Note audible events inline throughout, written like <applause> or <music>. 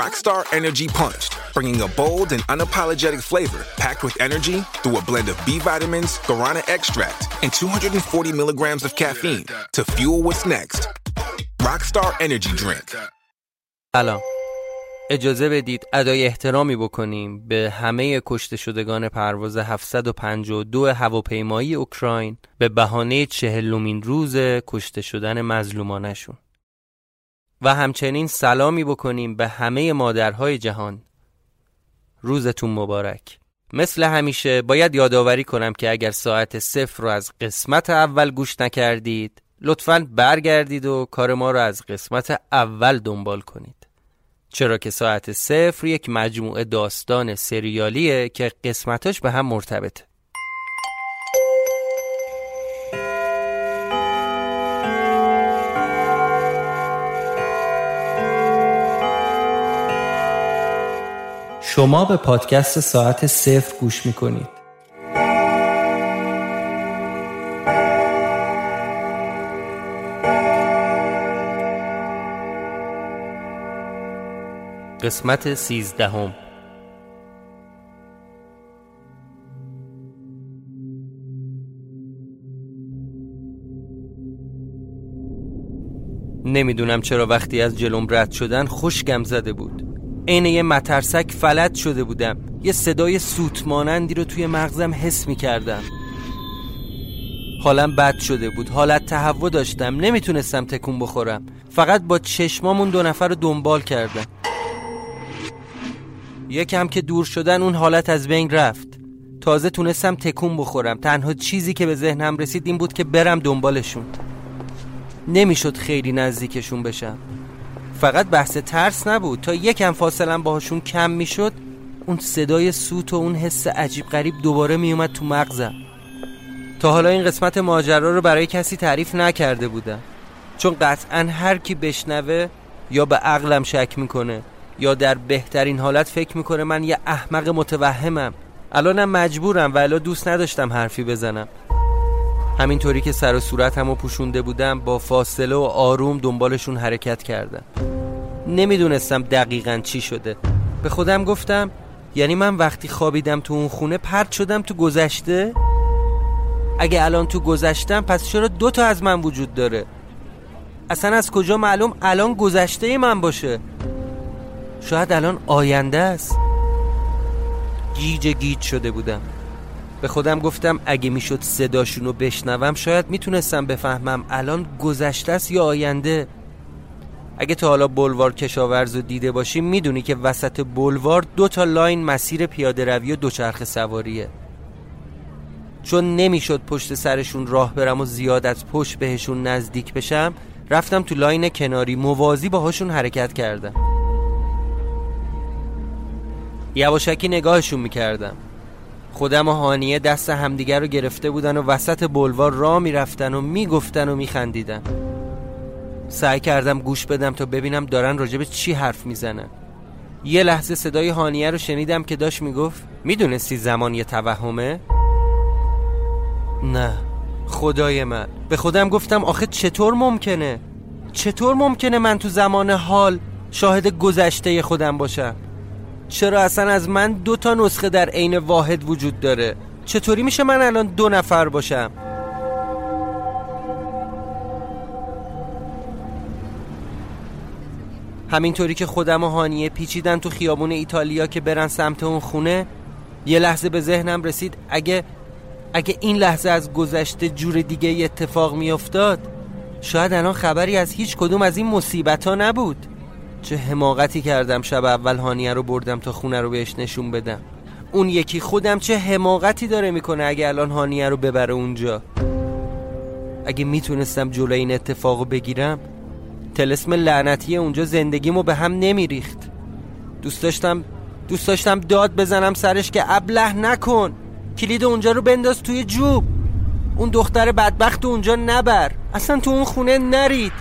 Rockstar Energy Punched, bringing a bold and unapologetic flavor packed with energy through a blend of B vitamins, guarana extract, and 240 milligrams of caffeine to fuel what's next. Rockstar Energy Drink. سلام اجازه بدید ادای احترامی بکنیم به همه کشته شدگان پرواز 752 هواپیمایی اوکراین به بهانه چهلمین روز کشته شدن مظلومانشون و همچنین سلامی بکنیم به همه مادرهای جهان. روزتون مبارک. مثل همیشه باید یادآوری کنم که اگر ساعت صفر رو از قسمت اول گوش نکردید لطفا برگردید و کار ما رو از قسمت اول دنبال کنید. چرا که ساعت صفر یک مجموعه داستان سریالیه که قسمتاش به هم مرتبطه. شما به پادکست ساعت صفر گوش می‌کنید. قسمت سیزدهم. نمی‌دونم چرا وقتی از جلوم رد شدن خوشگم زده بود. عین یه مترسک فلج شده بودم. یه صدای سوت مانندی رو توی مغزم حس می کردم حالم بد شده بود. حالت تهوع داشتم. نمی‌تونستم تکون بخورم. فقط با چشمامون دو نفر رو دنبال کردم. یکم که دور شدن اون حالت از بین رفت. تازه تونستم تکون بخورم. تنها چیزی که به ذهنم رسید این بود که برم دنبالشون. نمی‌شد خیلی نزدیکشون بشم. فقط بحث ترس نبود. تا یکم فاصلم باهاشون کم می‌شد اون صدای سوت و اون حس عجیب غریب دوباره میومد تو مغزم. تا حالا این قسمت ماجرا رو برای کسی تعریف نکرده بودم. چون قطعا هر کی بشنوه یا به عقلم شک می‌کنه یا در بهترین حالت فکر می‌کنه من یه احمق متوهمم. الانم مجبورم ولی دوست نداشتم حرفی بزنم. همینطوری که سر و صورتم و پوشونده بودم با فاصله و آروم دنبالشون حرکت کردم. نمی‌دونستم دقیقا چی شده. به خودم گفتم یعنی من وقتی خوابیدم تو اون خونه پرت شدم تو گذشته؟ اگه الان تو گذشتم پس چرا دو تا از من وجود داره؟ اصلا از کجا معلوم الان گذشته من باشه؟ شاید الان آینده است. گیج گیج شده بودم. به خودم گفتم اگه می‌شد صداشونو بشنوم شاید می‌تونستم بفهمم الان گذشته است یا آینده. اگه تا حالا بلوار کشاورز رو دیده باشی می‌دونی که وسط بلوار دو تا لاین مسیر پیاده روی و دوچرخه سواریه. چون نمی‌شد پشت سرشون راه برم و زیاد از پشت بهشون نزدیک بشم رفتم تو لاین کناری موازی باهاشون حرکت کردم. یواشکی نگاهشون می‌کردم. خودم و هانیه دست همدیگر رو گرفته بودن و وسط بلوار را می‌رفتن و می‌گفتن و میخندیدن سعی کردم گوش بدم تا ببینم دارن راجب چی حرف می‌زنن یه لحظه صدای هانیه رو شنیدم که داشت می‌گفت می‌دونستی زمان یه توهمه؟ نه خدای من به خودم گفتم آخه چطور ممکنه؟ چطور ممکنه من تو زمان حال شاهد گذشته خودم باشم؟ چرا اصلا از من دو تا نسخه در عین واحد وجود داره؟ چطوری میشه من الان دو نفر باشم؟ همینطوری که خودم و هانیه پیچیدن تو خیابون ایتالیا که برن سمت اون خونه یه لحظه به ذهنم رسید اگه اگه این لحظه از گذشته جور دیگه اتفاق میافتاد شاید الان خبری از هیچ کدوم از این مصیبت ها نبود چه حماقتی کردم شب اول هانیه رو بردم تا خونه رو بهش نشون بدم. اون یکی خودم چه حماقتی داره می‌کنه اگه الان هانیه رو ببره اونجا؟ اگه می‌تونستم جلوی این اتفاق بگیرم تلسم لعنتی اونجا زندگیمو به هم نمیریخت. دوست داشتم دوست داشتم داد بزنم سرش که ابله نکن. کلید اونجا رو بنداز توی جوب. اون دختر بدبخت اونجا نبر. اصلا تو اون خونه نرید.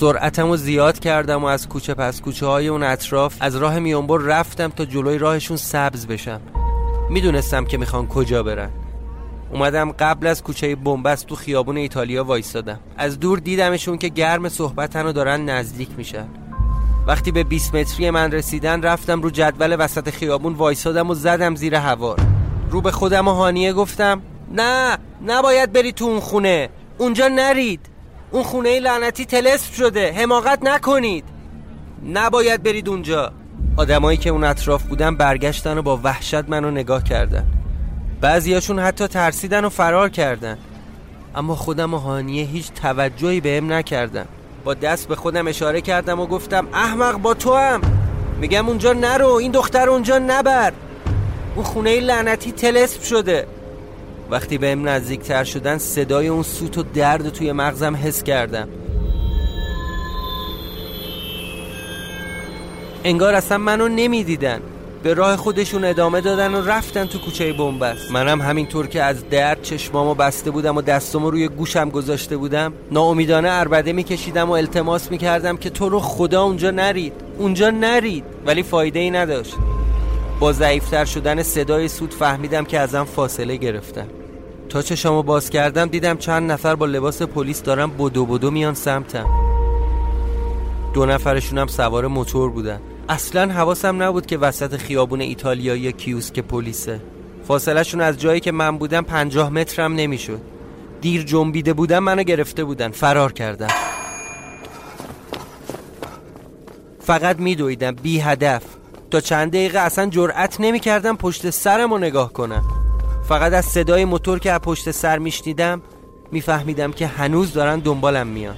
سرعتم رو زیاد کردم و از کوچه پس کوچه های اون اطراف از راه میانبر رفتم تا جلوی راهشون سبز بشم. می‌دونستم که می‌خوان کجا برن. اومدم قبل از کوچه بنبست تو خیابون ایتالیا وایستادم. از دور دیدمشون که گرم صحبتن و دارن نزدیک میشن. وقتی به 20 متری من رسیدن رفتم رو جدول وسط خیابون وایسادم و زدم زیر هوار رو به خودم و هانیه گفتم نه نباید بری تو اون خونه. اونجا نرید. اون خونه لعنتی تلسم شده. حماقت نکنید. نباید برید اونجا. آدمایی که اون اطراف بودن برگشتن و با وحشت منو نگاه کردن. بعضیاشون حتی ترسیدن و فرار کردن. اما خودم و هانیه هیچ توجهی بهم نکردم با دست به خودم اشاره کردم و گفتم احمق با تو هم میگم اونجا نرو این دختر اونجا نبر. اون خونه لعنتی تلسم شده. وقتی بهم نزدیکتر شدن صدای اون سوت و درد توی مغزم حس کردم. انگار اصلا منو نمی‌دیدن. به راه خودشون ادامه دادن و رفتن تو کوچه بنبست. منم همینطور که از درد چشمامو بسته بودم و دستامو روی گوشم گذاشته بودم ناامیدانه اربده میکشیدم و التماس می‌کردم که تو رو خدا اونجا نرید. اونجا نرید. ولی فایده ای نداشت. با ضعیفتر شدن صدای سود فهمیدم که ازم فاصله گرفتم تا چشامو باز کردم دیدم چند نفر با لباس پلیس دارن بدو بدو میان سمتم. دو نفرشونم سوار موتور بودن. اصلا حواسم نبود که وسط خیابون ایتالیایی کیوسک پلیسه. فاصلهشون از جایی که من بودم پنجاه مترم نمی‌شد. دیر جنبیده بودم منو گرفته بودن. فرار کردم فقط میدویدم. بی هدف تا چند دقیقه اصلا جرأت نمی‌کردم پشت سرم رو نگاه کنم. فقط از صدای موتور که از پشت سر میشنیدم میفهمیدم که هنوز دارن دنبالم میان.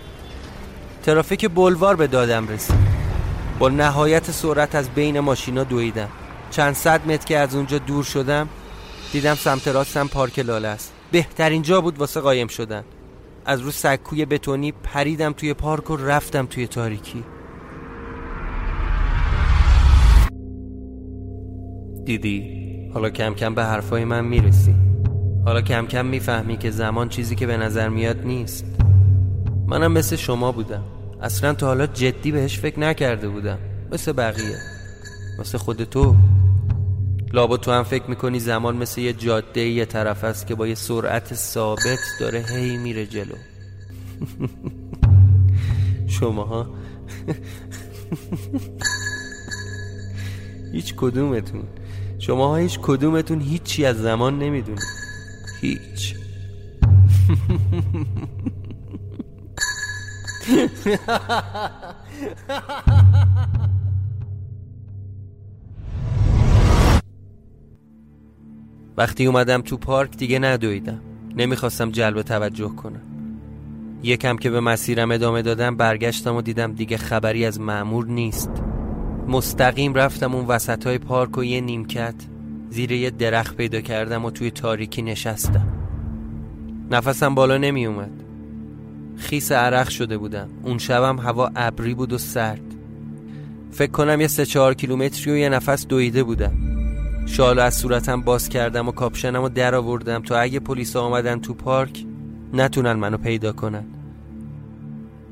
ترافیک بلوار به دادم رسید. با نهایت سرعت از بین ماشینا دویدم. چند صد متر که از اونجا دور شدم دیدم سمت راستم پارک لاله است. بهترین جا بود واسه قایم شدن. از رو سکوی بتونی پریدم توی پارک و رفتم توی تاریکی. دیدی؟ حالا کم کم به حرفای من می‌رسی. حالا کم کم می‌فهمی که زمان چیزی که به نظر میاد نیست. منم مثل شما بودم. اصلا تا حالا جدی بهش فکر نکرده بودم. مثل بقیه. مثل خود تو. لابا تو هم فکر می‌کنی زمان مثل یه جاده یه طرف است که با یه سرعت ثابت داره هی میره جلو. <laughs> شماها. <laughs> هیچ کدومتون. شماها هیچ کدومتون هیچی از زمان نمی‌دونید. هیچ. <laughs> وقتی اومدم تو پارک دیگه ندویدم. نمی‌خواستم جلب توجه کنم. یکم که به مسیرم ادامه دادم برگشتم و دیدم دیگه خبری از معمور نیست. مستقیم رفتم اون وسط های پارک و یه نیمکت. زیر یه درخت پیدا کردم و توی تاریکی نشستم. نفسم بالا نمی اومد. خیس عرق شده بودم. اون شبم هوا ابری بود و سرد. فکر کنم یه سه چهار کیلومتری و یه نفس دویده بودم. شال از صورتم باز کردم و کاپشنم رو در آوردم تا اگه پلیس آمدن تو پارک نتونن منو پیدا کنن.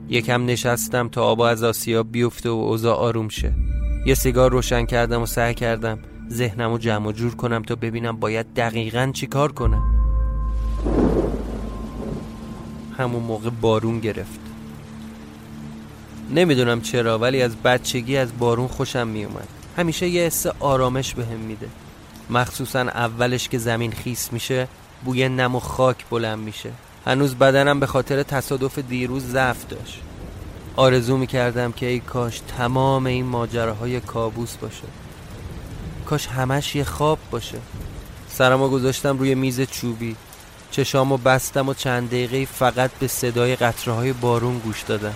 یکم نشستم تا آب از آسیاب بیفته و اوضاع آروم شه. یه سیگار روشن کردم و سعی کردم ذهنم رو جمع جور کنم تا ببینم باید دقیقا چی کار کنم. همون موقع بارون گرفت. نمی‌دونم چرا ولی از بچگی از بارون خوشم میومد همیشه یه حس آرامش بهم به میده. مخصوصا اولش که زمین خیس میشه بوی نم و خاک بلند میشه. هنوز بدنم به خاطر تصادف دیروز ضعف داشت. آرزو می‌کردم که ای کاش تمام این ماجراهای کابوس باشه. کاش همش یه خواب باشه. سرمو گذاشتم روی میز چوبی. چشامو بستم و چند دقیقه فقط به صدای قطره های بارون گوش دادم.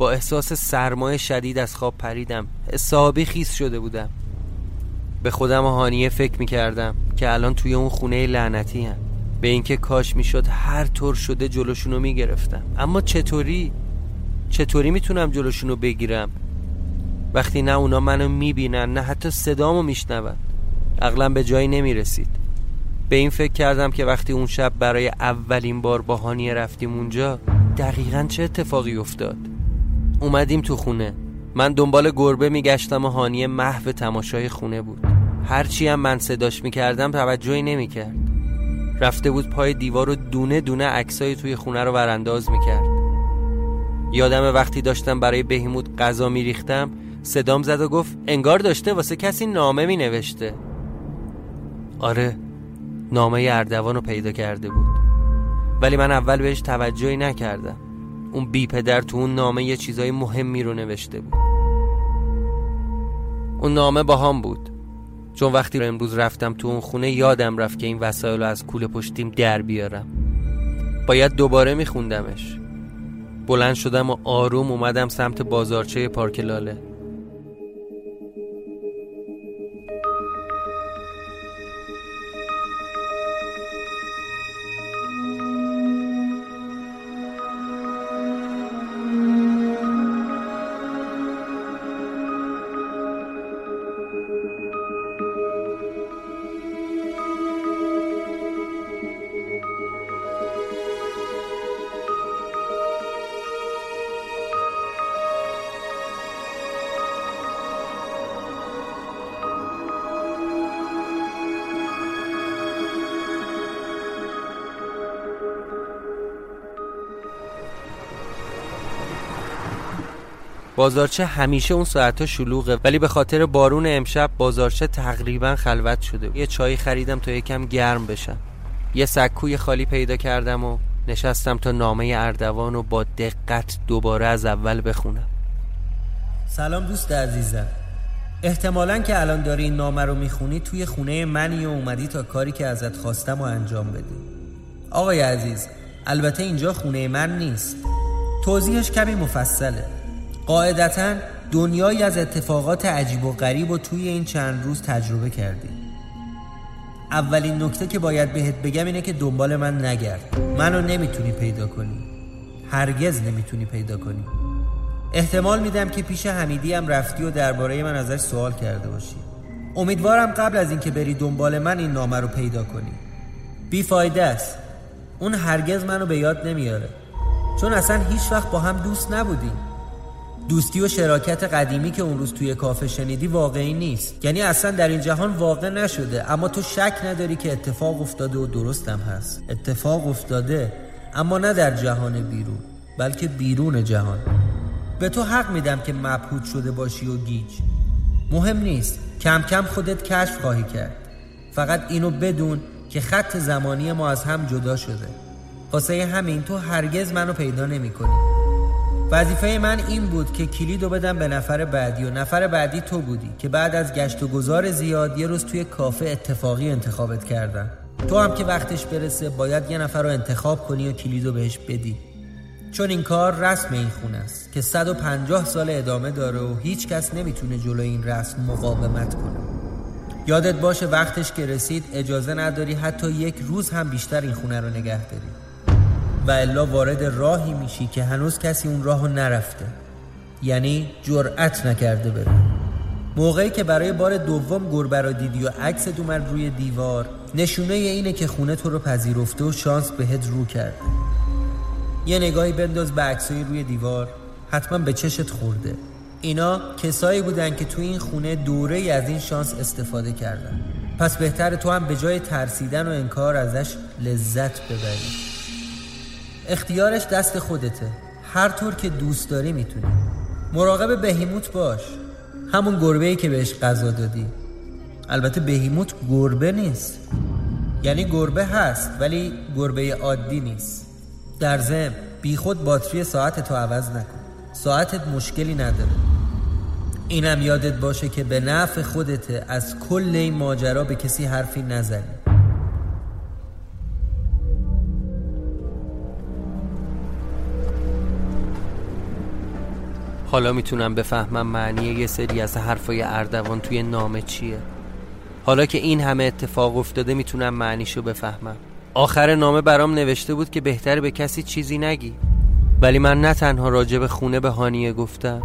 با احساس سرمایه شدید از خواب پریدم. حسابی خیس شده بودم. به خودم و هانیه فکر می‌کردم که الان توی اون خونه لعنتی هم به اینکه کاش می‌شد هر طور شده جلوشونو می‌گرفتم. اما چطوری؟ چطوری می‌تونم جلوشونو بگیرم؟ وقتی نه اونا منو می‌بینن نه حتی صدامو میشنون. عقلا به جایی نمی‌رسید. به این فکر کردم که وقتی اون شب برای اولین بار با هانیه رفتیم اونجا دقیقا چه اتفاقی افتاد؟ اومدیم تو خونه. من دنبال گربه میگشتم و هانیه محو تماشای خونه بود. هرچی هم من صداش می‌کردم توجهی نمی‌کرد. رفته بود پای دیوار و دونه دونه عکسای توی خونه رو ورانداز می‌کرد. یادم وقتی داشتم برای بهیمود غذا میریختم صدام زد و گفت انگار داشته واسه کسی نامه مینوشته. آره نامه اردوان رو پیدا کرده بود. ولی من اول بهش توجهی نکردم. اون بی پدر تو اون نامه یه چیزای مهمی رو نوشته بود. اون نامه با هم بود. چون وقتی رو امروز رفتم تو اون خونه یادم رفت که این وسایل رو از کوله پشتیم در بیارم. باید دوباره میخوندمش. بلند شدم و آروم اومدم سمت بازارچه پارک لاله. بازارچه همیشه اون ساعتها شلوغه ولی به خاطر بارون امشب بازارچه تقریبا خلوت شده یه چای خریدم تا یکم گرم بشم. یه سکوی خالی پیدا کردم و نشستم تا نامه اردوان رو با دقت دوباره از اول بخونم. سلام دوست عزیزم. احتمالا که الان داری این نامه رو می‌خونی توی خونه منی و اومدی تا کاری که ازت خواستم و انجام بدی. آقای عزیز البته اینجا خونه من نیست. توضیحش کمی مفصله. قاعدتا دنیایی از اتفاقات عجیب و غریب و توی این چند روز تجربه کردی اولین نکته که باید بهت بگم اینه که دنبال من نگرد. منو نمی‌تونی پیدا کنی. هرگز نمی‌تونی پیدا کنی. احتمال میدم که پیش حمیدی هم رفتی و درباره من ازش سوال کرده باشی. امیدوارم قبل از اینکه بری دنبال من این نامه رو پیدا کنی. بیفایده است. اون هرگز منو به یاد نمیاره. چون اصلا هیچ وقت با هم دوست نبودیم. دوستی و شراکت قدیمی که اون روز توی کافه شنیدی واقعی نیست. یعنی اصلا در این جهان واقع نشده اما تو شک نداری که اتفاق افتاده و درستم هست. اتفاق افتاده اما نه در جهان بیرون بلکه بیرون جهان. به تو حق میدم که مبهوت شده باشی و گیج. مهم نیست کم کم خودت کشف خواهی کرد. فقط اینو بدون که خط زمانی ما از هم جدا شده. واسه همین تو هرگز منو پیدا نمی کنی وظیفه من این بود که کلیدو بدم به نفر بعدی و نفر بعدی تو بودی که بعد از گشت و گذار زیاد یه روز توی کافه اتفاقی انتخابت کردم. تو هم که وقتش برسه باید یه نفر رو انتخاب کنی و کلیدو بهش بدی. چون این کار رسم این خونه است که 150 سال ادامه داره و هیچ کس نمی‌تونه جلو این رسم مقاومت کنه. یادت باشه وقتش که رسید اجازه نداری حتی یک روز هم بیشتر این خونه رو نگه داری. الا وارد راهی میشی که هنوز کسی اون راهو نرفته. یعنی جرأت نکرده بره. موقعی که برای بار دوم گربه را دیدی و عکست اومد روی دیوار نشونه اینه که خونه تو رو پذیرفته و شانس بهت رو کرده. یه نگاهی بنداز به عکسای روی دیوار حتما به چشت خورده. اینا کسایی بودن که تو این خونه دوره ای از این شانس استفاده کردن. پس بهتر تو هم به جای ترسیدن و انکار ازش لذت ببری. اختیارش دست خودته. هر طور که دوست داری می‌تونی. مراقب بهیموت باش. همون گربه ای که بهش غذا دادی. البته بهیموت گربه نیست. یعنی گربه هست ولی گربه عادی نیست. در ضمن بیخود باتری ساعت تو عوض نکن. ساعتت مشکلی نداره. اینم یادت باشه که به نفع خودته از کل این ماجرا به کسی حرفی نزنی. حالا می‌تونم بفهمم معنی یه سری از حرفای اردوان توی نامه چیه. حالا که این همه اتفاق افتاده می‌تونم معنیشو بفهمم. آخر نامه برام نوشته بود که بهتر به کسی چیزی نگی. ولی من نه تنها راجع به خونه به هانیه گفتم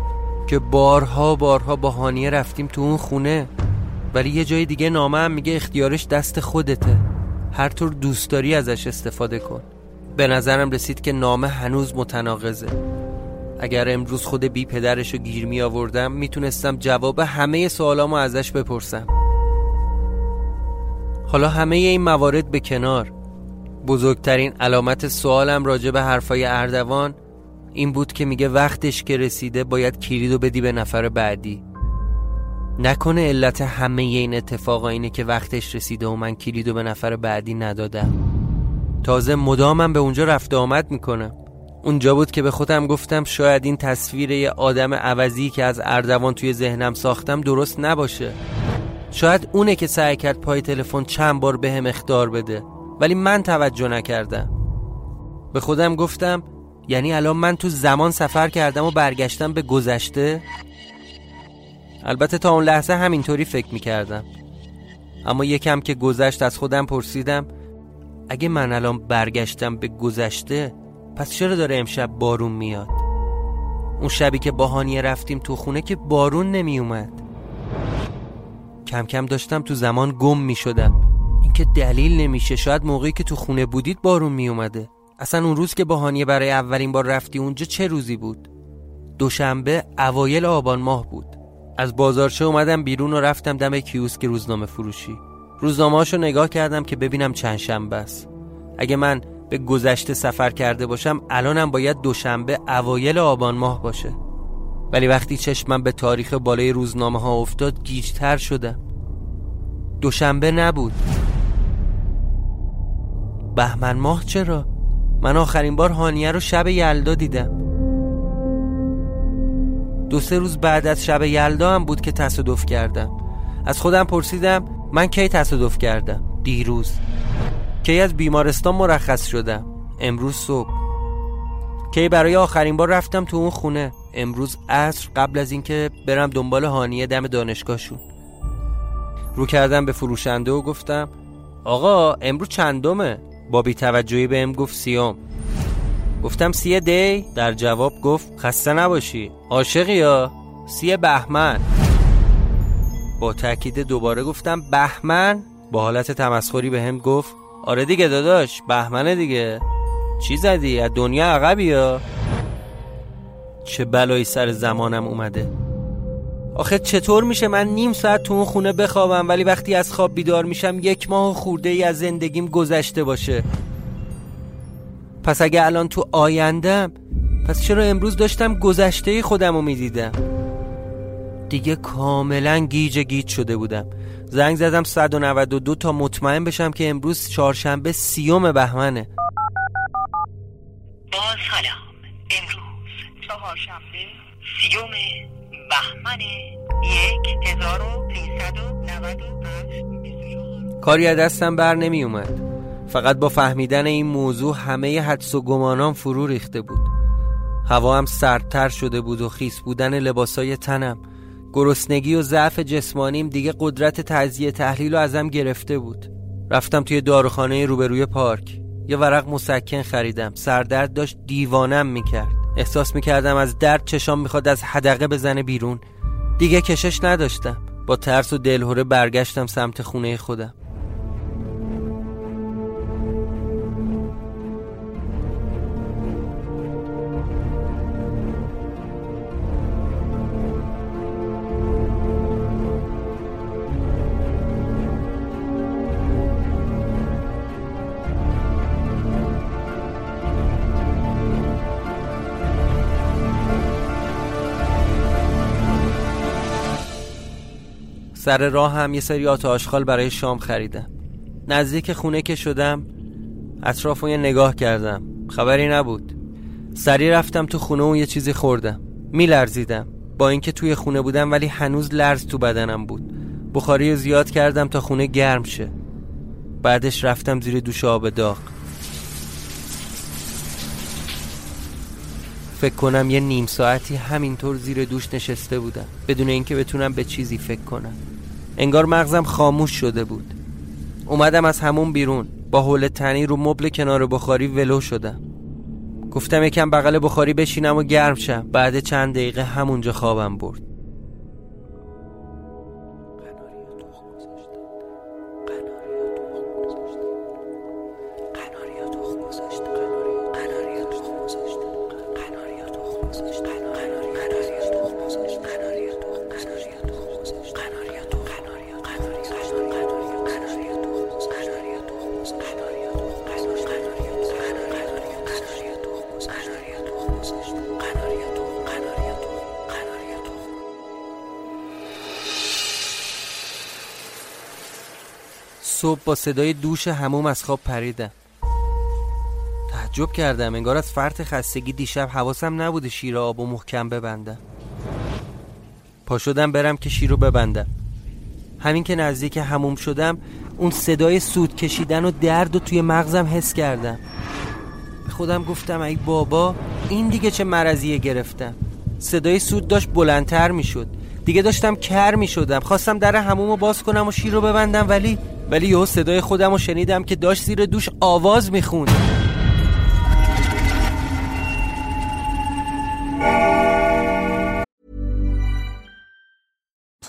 که بارها بارها با هانیه رفتیم تو اون خونه ولی یه جای دیگه نامه هم میگه اختیارش دست خودته. هر طور دوست داری ازش استفاده کن. به نظرم رسید که نامه هنوز متناقضه. اگر امروز خود بی پدرش رو گیر می آوردم می‌تونستم جواب همه سوالامو ازش بپرسم. حالا همه این موارد به کنار. بزرگترین علامت سوالم راجع به حرفای اردوان این بود که میگه وقتش که رسیده باید کلیدو بدی به نفر بعدی. نکنه علت همه این اتفاقا اینه که وقتش رسیده و من کلیدو به نفر بعدی ندادم. تازه مدامم به اونجا رفت آمد می‌کنم اونجا بود که به خودم گفتم شاید این تصویر یه آدم عوضی که از اردوان توی ذهنم ساختم درست نباشه. شاید اونه که سعی کرد پای تلفن چند بار به هم اختار بده ولی من توجه نکردم. به خودم گفتم یعنی الان من تو زمان سفر کردم و برگشتم به گذشته؟ البته تا اون لحظه همینطوری فکر می‌کردم. اما یکم که گذشت از خودم پرسیدم اگه من الان برگشتم به گذشته پس چرا داره امشب بارون میاد؟ اون شبی که با هانیه رفتیم تو خونه که بارون نمی اومد کم کم داشتم تو زمان گم می شدم این که دلیل نمیشه شاید موقعی که تو خونه بودید بارون می اومده اصلا اون روز که با هانیه برای اولین بار رفتی اونجا چه روزی بود؟ دوشنبه اوایل آبان ماه بود. از بازارچه اومدم بیرون و رفتم دم کیوسک روزنامه فروشی. روزنامه رو نگاه کردم که ببینم چند شنبه است. اگه من به گذشته سفر کرده باشم الانم باید دوشنبه اوایل آبان ماه باشه. ولی وقتی چشمم به تاریخ بالای روزنامه ها افتاد گیجتر شدم. دوشنبه نبود. بهمن ماه چرا؟ من آخرین بار هانیه رو شب یلدا دیدم. دو سه روز بعد از شب یلدا هم بود که تصادف کردم. از خودم پرسیدم من کی تصادف کردم؟ دیروز. کی از بیمارستان مرخص شدم؟ امروز صبح. کی برای آخرین بار رفتم تو اون خونه؟ امروز عصر قبل از اینکه برم دنبال هانیه دم دانشگاهشون. رو کردم به فروشنده و گفتم آقا امروز چندمه؟ با بیتوجهی بهم گفت سیام. گفتم سی دی؟ در جواب گفت خسته نباشی. عاشقی یا سی بهمن. با تاکید دوباره گفتم بهمن؟ با حالت تمسخری به هم گفت آره دیگه داداش بهمنه دیگه. چی زدی؟ از دنیا عقبی یا چه بلایی سر زمانم اومده. آخه چطور میشه من نیم ساعت تو اون خونه بخوابم ولی وقتی از خواب بیدار میشم یک ماه خورده ای از زندگیم گذشته باشه. پس اگه الان تو آیندم پس چرا امروز داشتم گذشته خودم رو می‌دیدم؟ دیگه کاملا گیج گیج شده بودم. زنگ زدم 192 تا مطمئن بشم که امروز چهارشنبه سیوم بهمنه. باز حالا امروز چهارشنبه سیوم بهمن یک هزار و سیصد و نود و هشت. کاری از دستم بر نمی اومد. فقط با فهمیدن این موضوع همه حدس و گمانام فرو ریخته بود. هوا هم سردتر شده بود و خیس بودن لباسای تنم. گرسنگی و ضعف جسمانیم دیگه قدرت تجزیه تحلیل رو ازم گرفته بود. رفتم توی داروخانه روبروی پارک. یه ورق مسکن خریدم. سردرد داشت دیوانم می‌کرد. احساس می‌کردم از درد چشام می‌خواد از حدقه بزنه بیرون. دیگه کشش نداشتم. با ترس و دلهوره برگشتم سمت خونه خودم. سر راه هم یه سری آت آشغال برای شام خریدم. نزدیک خونه که شدم اطراف یه نگاه کردم. خبری نبود. سری رفتم تو خونه و یه چیزی خوردم. میلرزیدم. با اینکه توی خونه بودم ولی هنوز لرز تو بدنم بود. بخاری زیاد کردم تا خونه گرم شه. بعدش رفتم زیر دوش آب داغ. فکر کنم یه نیم ساعتی همینطور زیر دوش نشسته بودم. بدون اینکه بتونم به چیزی فکر کنم. انگار مغزم خاموش شده بود. اومدم از همون بیرون. با حول تنی رو مبل کنار بخاری ولو شدم. گفتم یکم بغل بخاری بشینم و گرم شم. بعد چند دقیقه همونجا خوابم برد. صبح با صدای دوش هموم از خواب پریدم. تعجب کردم انگار از فرط خستگی دیشب حواسم نبوده شیر آب و محکم ببندم. پا شدم برم که شیر رو ببندم. همین که نزدیک هموم شدم اون صدای سود کشیدن و درد و توی مغزم حس کردم. به خودم گفتم ای بابا این دیگه چه مرضیه گرفتم؟ صدای سود داشت بلندتر می‌شد. دیگه داشتم کر می‌شدم. خواستم در هموم رو باز کنم و شیر رو ببندم ولی ولی یهو صدای خودم رو شنیدم که داشت زیر دوش آواز میخوند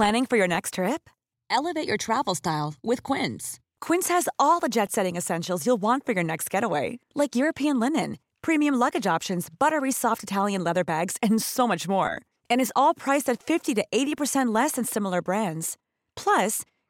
Planning for your next trip? Elevate your travel style with Quince. Quince has all the jet setting essentials you'll want for your next getaway, like European linen, premium luggage options, buttery soft Italian leather bags, and so much more. And is all priced at 50 to 80% less than similar brands. Plus,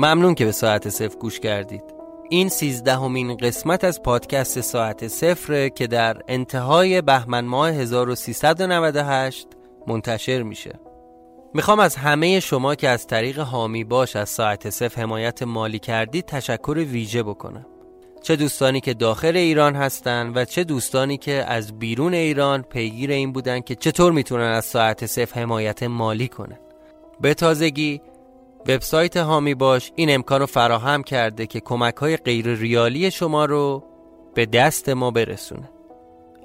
ممنون که به ساعت صفر گوش کردید. این سیزدهمین قسمت از پادکست ساعت صفر که در انتهای بهمن ماه 1398 منتشر میشه. می‌خوام از همه شما که از طریق حامی باش از ساعت صفر حمایت مالی کردید تشکر ویژه بکنم. چه دوستانی که داخل ایران هستن و چه دوستانی که از بیرون ایران پیگیر این بودن که چطور می‌تونن از ساعت صفر حمایت مالی کنن. به تازگی وبسایت هامی باش این امکان رو فراهم کرده که کمک های غیر ریالی شما رو به دست ما برسونه.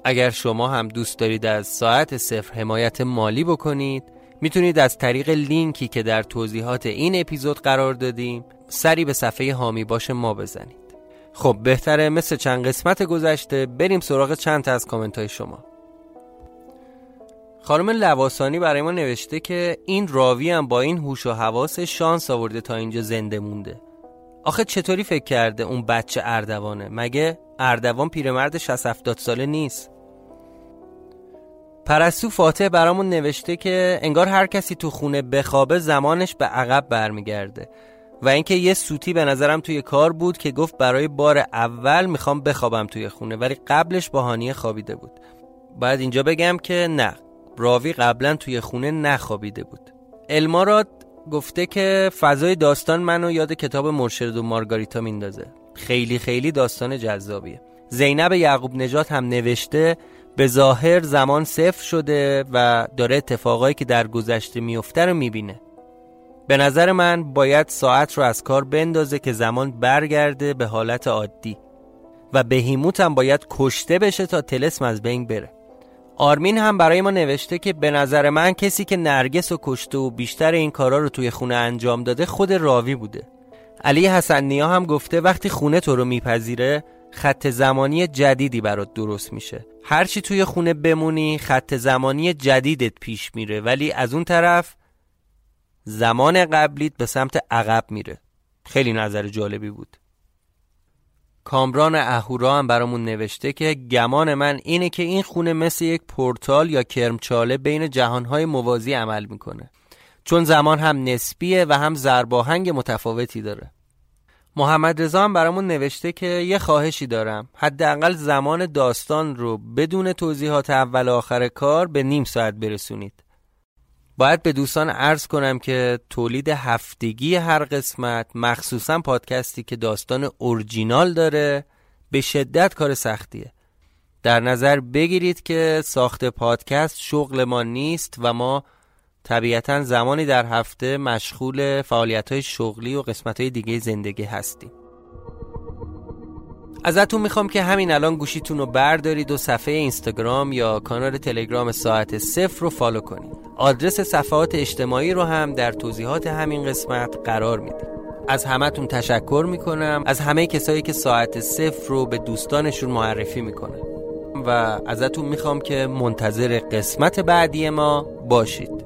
اگر شما هم دوست دارید از ساعت صفر حمایت مالی بکنید می‌تونید از طریق لینکی که در توضیحات این اپیزود قرار دادیم سری به صفحه هامی باش ما بزنید. خب بهتره مثل چند قسمت گذشته بریم سراغ چند تا از کامنت های شما. خانم لواسانی برای ما نوشته که این راوی هم با این هوش و حواس شانس آورده تا اینجا زنده مونده. آخه چطوری فکر کرده اون بچه اردوانه؟ مگه اردوان پیرمرد 60 70 ساله نیست؟ پرستو فاتح برامون نوشته که انگار هر کسی تو خونه بخوابه زمانش به عقب برمیگرده. و اینکه یه سوتی به نظرم توی کار بود که گفت برای بار اول می‌خوام بخوابم توی خونه ولی قبلش با هانیه خوابیده بود. باید اینجا بگم که نه. راوی قبلا توی خونه نخوابیده بود. المارات گفته که فضای داستان منو یاد کتاب مرشد و مارگاریتا میندازه. خیلی خیلی داستان جذابیه. زینب یعقوب نجات هم نوشته به ظاهر زمان صفر شده و داره اتفاقایی که در گذشته میفته رو می‌بینه. به نظر من باید ساعت رو از کار بندازه که زمان برگرده به حالت عادی. و بهیموت هم باید کشته بشه تا تلسم از بین بره. آرمین هم برای ما نوشته که به نظر من کسی که نرگس و کشته و بیشتر این کارا رو توی خونه انجام داده خود راوی بوده. علی حسن نیا هم گفته وقتی خونه تو رو میپذیره خط زمانی جدیدی برات درست میشه. هرچی توی خونه بمونی خط زمانی جدیدت پیش میره ولی از اون طرف زمان قبلیت به سمت عقب میره. خیلی نظر جالبی بود. کامران اهورا هم برامون نوشته که گمان من اینه که این خونه مثل یک پورتال یا کرمچاله بین جهانهای موازی عمل می‌کنه. چون زمان هم نسبیه و هم زرباهنگ متفاوتی داره. محمد رضا هم برامون نوشته که یه خواهشی دارم. حداقل زمان داستان رو بدون توضیحات اول و آخر کار به نیم ساعت برسونید. باید به دوستان عرض کنم که تولید هفتگی هر قسمت مخصوصا پادکستی که داستان اورجینال داره به شدت کار سختیه. در نظر بگیرید که ساخت پادکست شغل ما نیست و ما طبیعتا زمانی در هفته مشغول فعالیت های شغلی و قسمت های دیگه زندگی هستیم. ازتون می‌خوام که همین الان گوشیتون رو بردارید و صفحه اینستاگرام یا کانال تلگرام ساعت صفر رو فالو کنید. آدرس صفحات اجتماعی رو هم در توضیحات همین قسمت قرار میدیم. از همتون تشکر می‌کنم. از همه کسایی که ساعت صفر رو به دوستانشون معرفی می‌کنن. و ازتون می‌خوام که منتظر قسمت بعدی ما باشید.